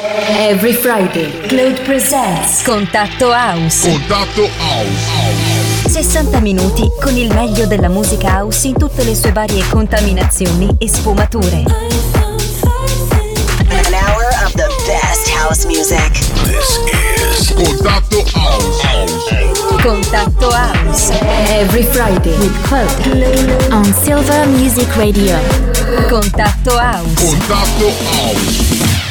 Every Friday, Claude presents Contatto House. Contatto House. 60 minuti con il meglio della musica house in tutte le sue varie contaminazioni e sfumature. An hour of the best house music. This is Contatto House. Contatto House. Every Friday with Claude on Silver Music Radio. Contatto House. Contatto House.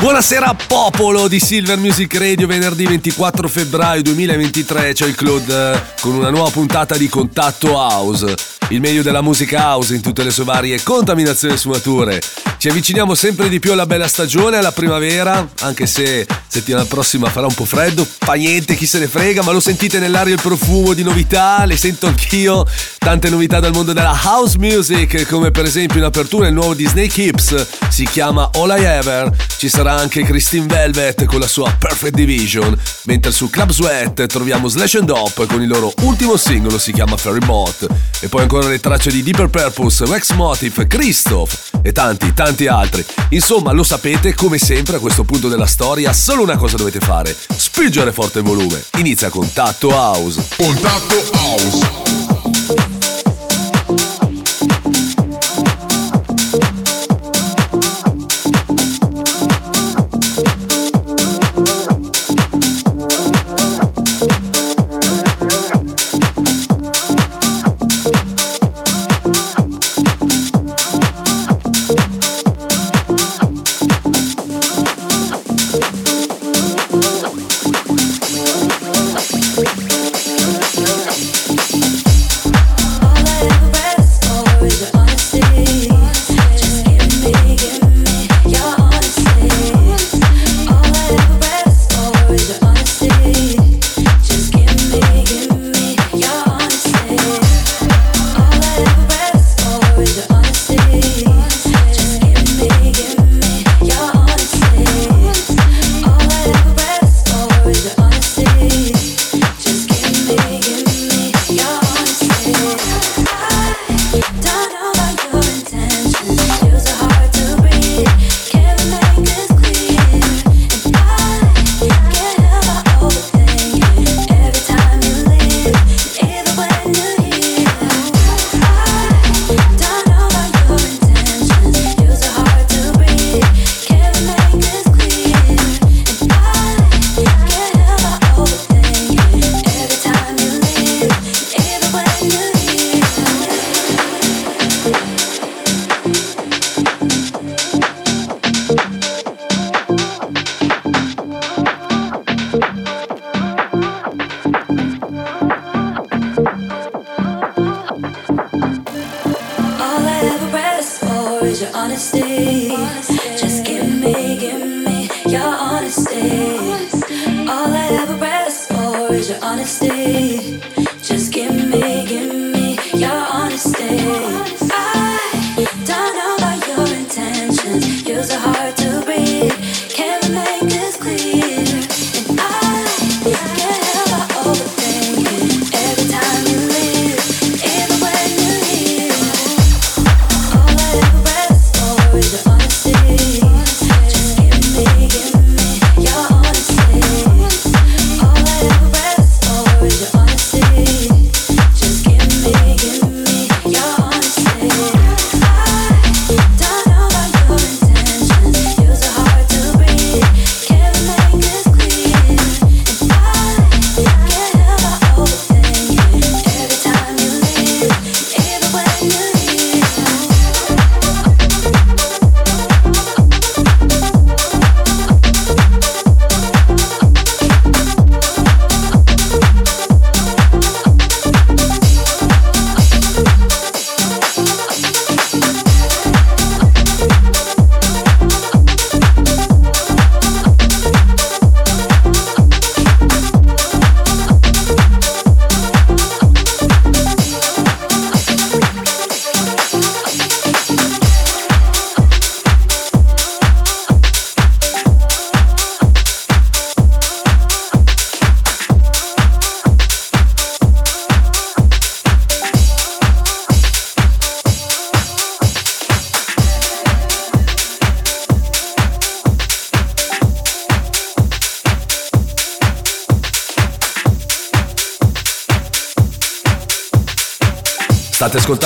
Buonasera popolo di Silver Music Radio, venerdì 24 febbraio 2023 c'è il Claude eh, con una nuova puntata di Contatto House, il meglio della musica house in tutte le sue varie contaminazioni e sfumature. Ci avviciniamo sempre di più alla bella stagione, alla primavera, anche se settimana prossima farà un po' freddo, fa niente, chi se ne frega, ma lo sentite nell'aria il profumo di novità, le sento anch'io, tante novità dal mondo della house music, come per esempio in apertura il nuovo Disney Hips, si chiama All I Ever, ci sarà anche Christine Velvet con la sua Perfect Division, mentre su Club Sweat troviamo Slash and Up con il loro ultimo singolo, si chiama Ferry Bot, e poi ancora le tracce di Deeper Purpose, Wax Motive, Christoph e tanti, tanti altri. Insomma, lo sapete, come sempre a questo punto della storia, solo una cosa dovete fare, spingere forte il volume. Inizia Contatto House. Contatto House.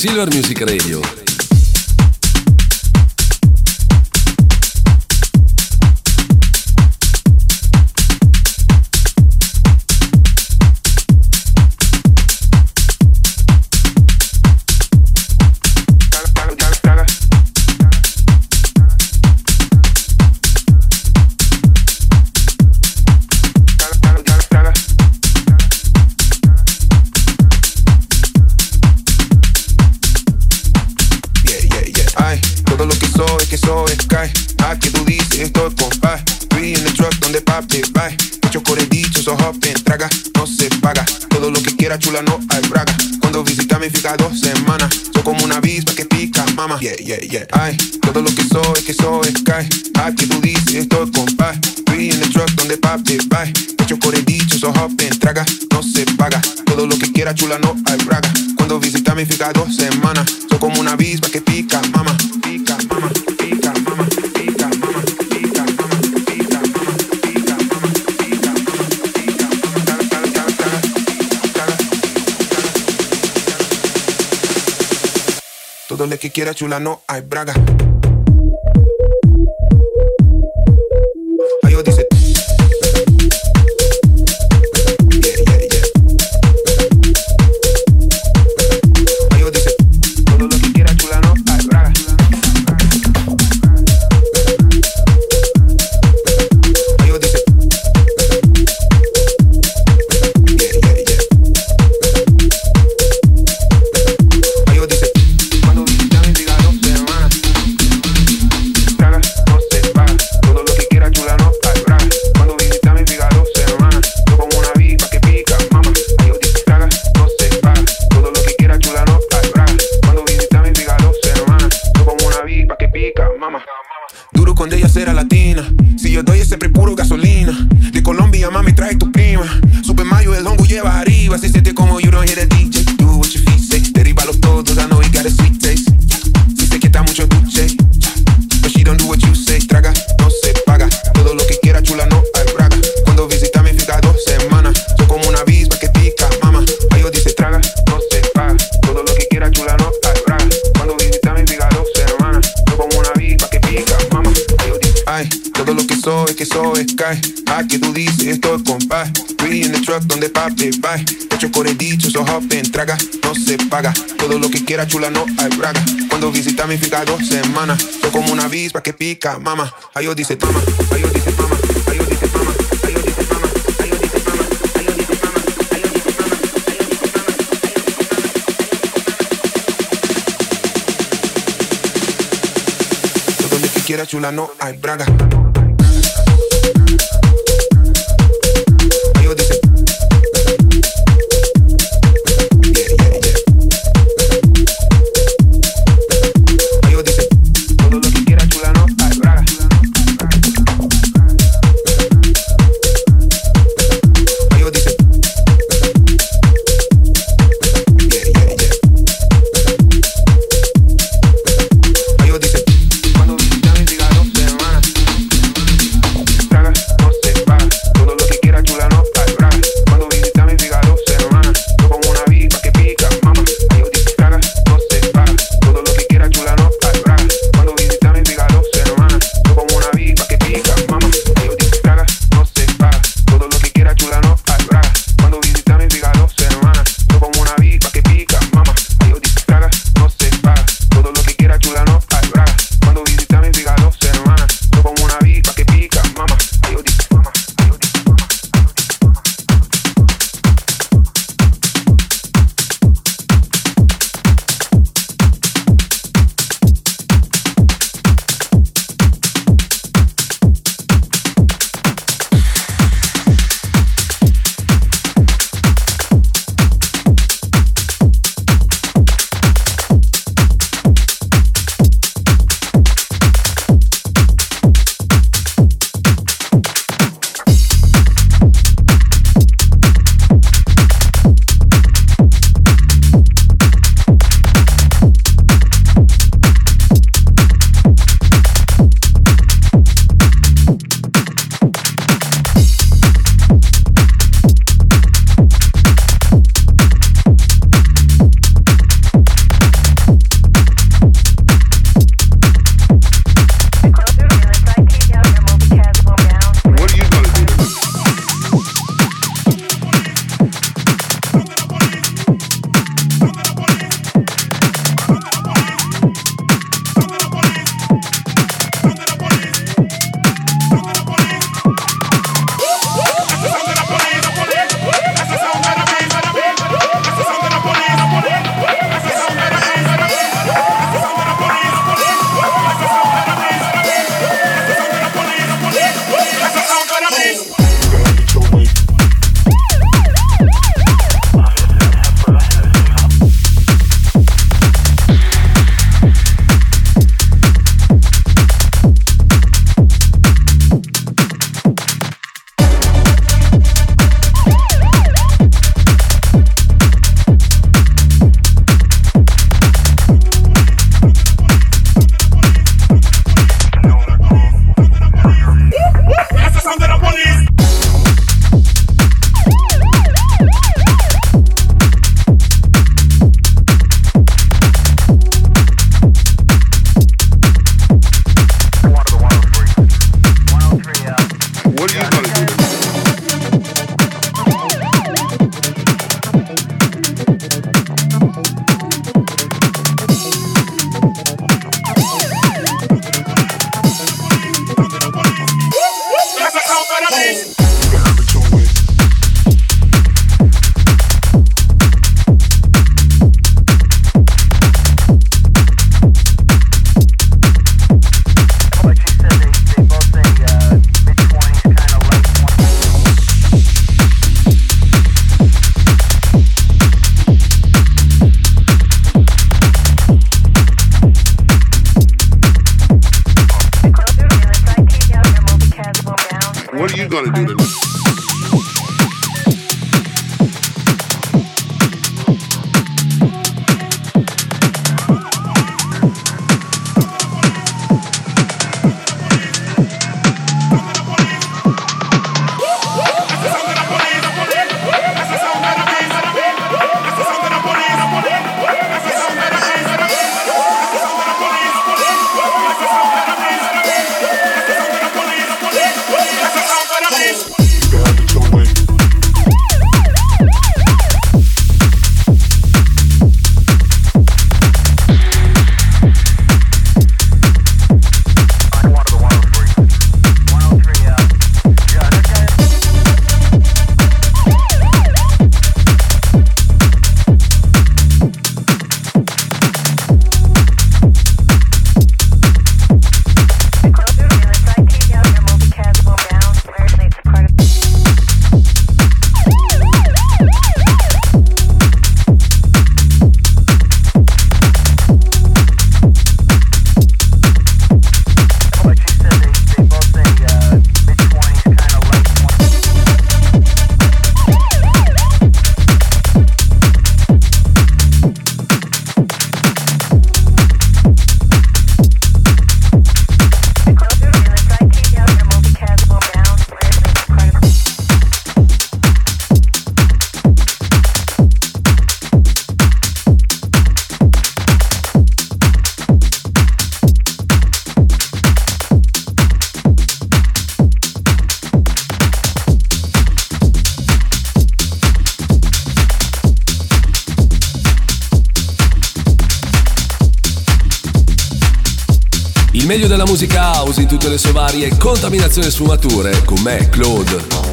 Silver Music Radio. Donde que quiera chula no hay braga. Ay, dice ramifica dos semanas. Soy como una avispa que pica, mama. Ay, yo dice mama, ay, yo dice mama, ay, yo dice mama. Quiera chula, no hay braga. Musica house in tutte le sue varie contaminazioni e sfumature, con me, Claude.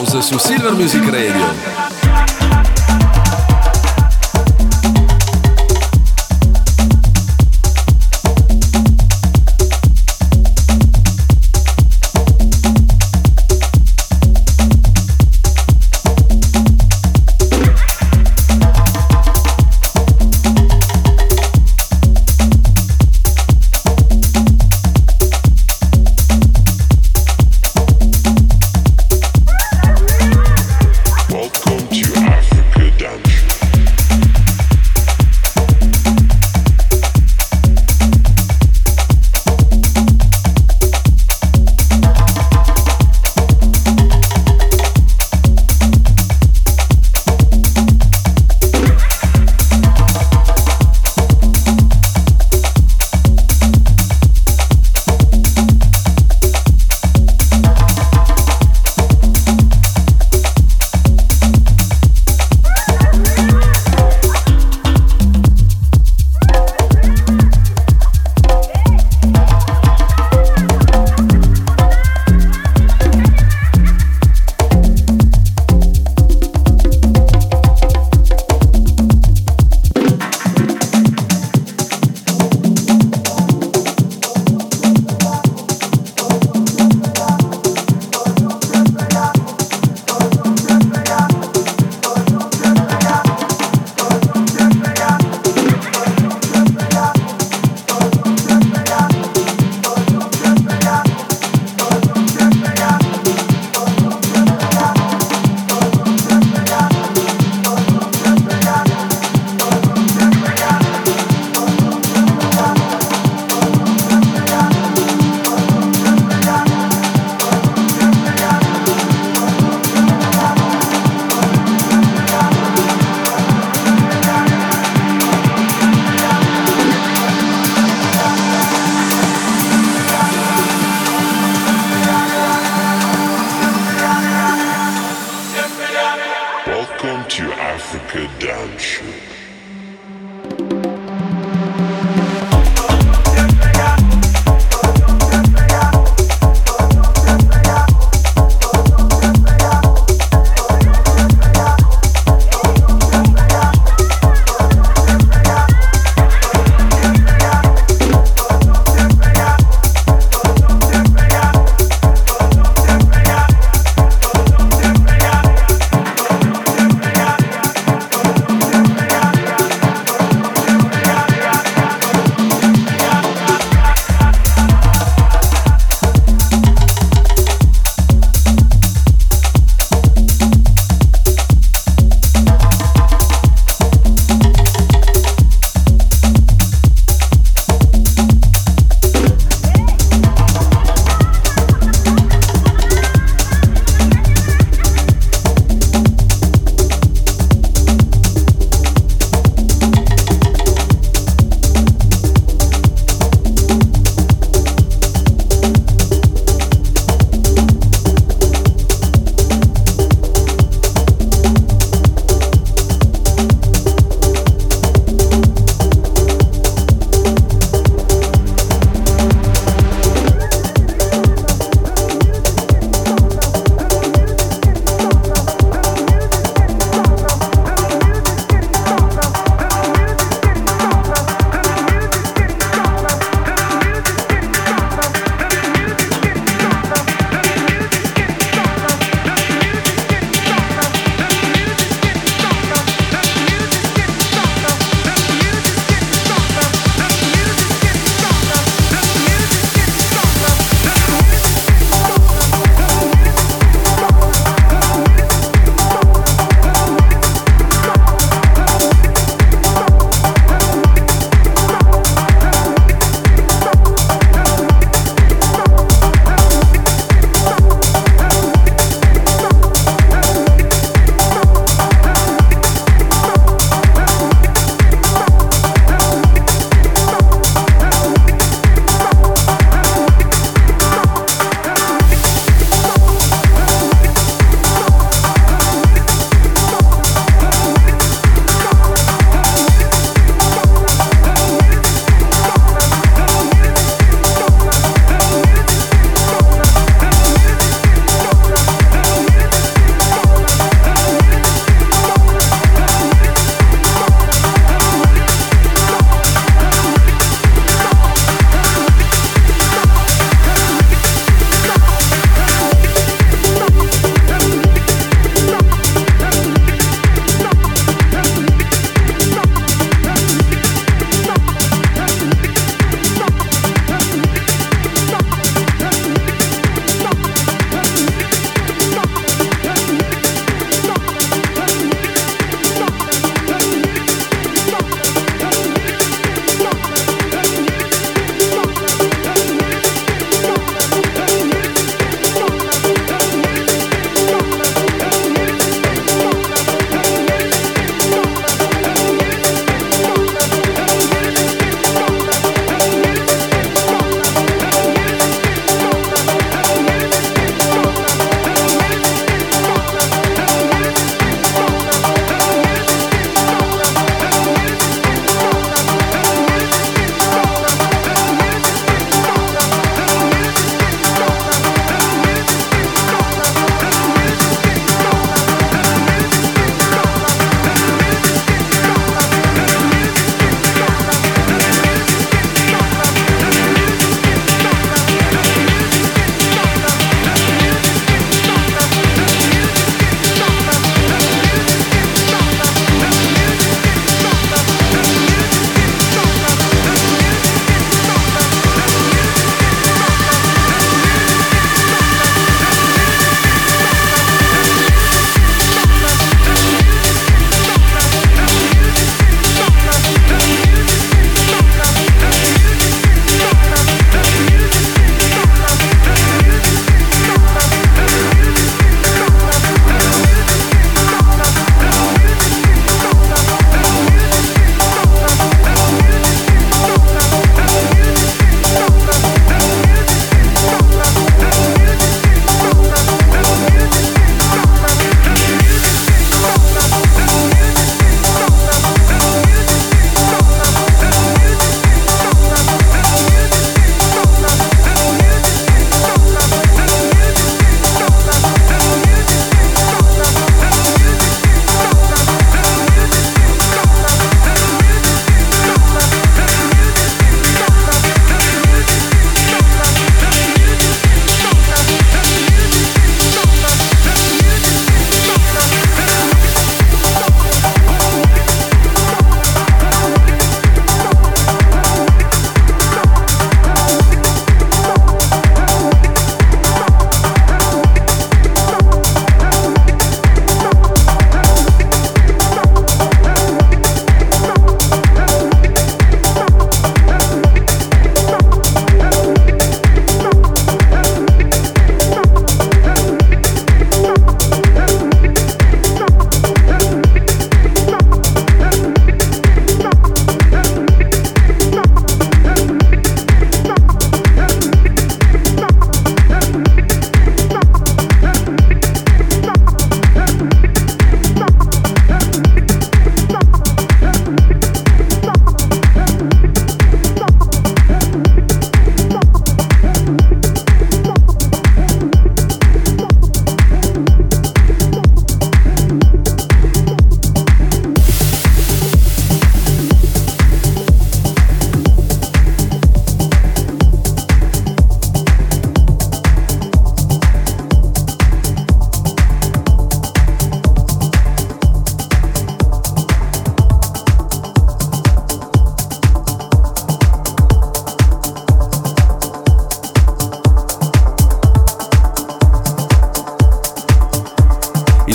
House su Silver Music Radio.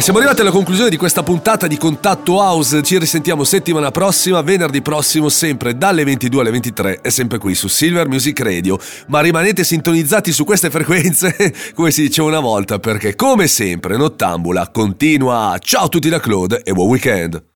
E siamo arrivati alla conclusione di questa puntata di Contatto House. Ci risentiamo settimana prossima, venerdì prossimo, sempre dalle 22 alle 23 e sempre qui su Silver Music Radio. Ma rimanete sintonizzati su queste frequenze, come si diceva una volta, perché come sempre Nottambula continua. Ciao a tutti da Claude e buon weekend.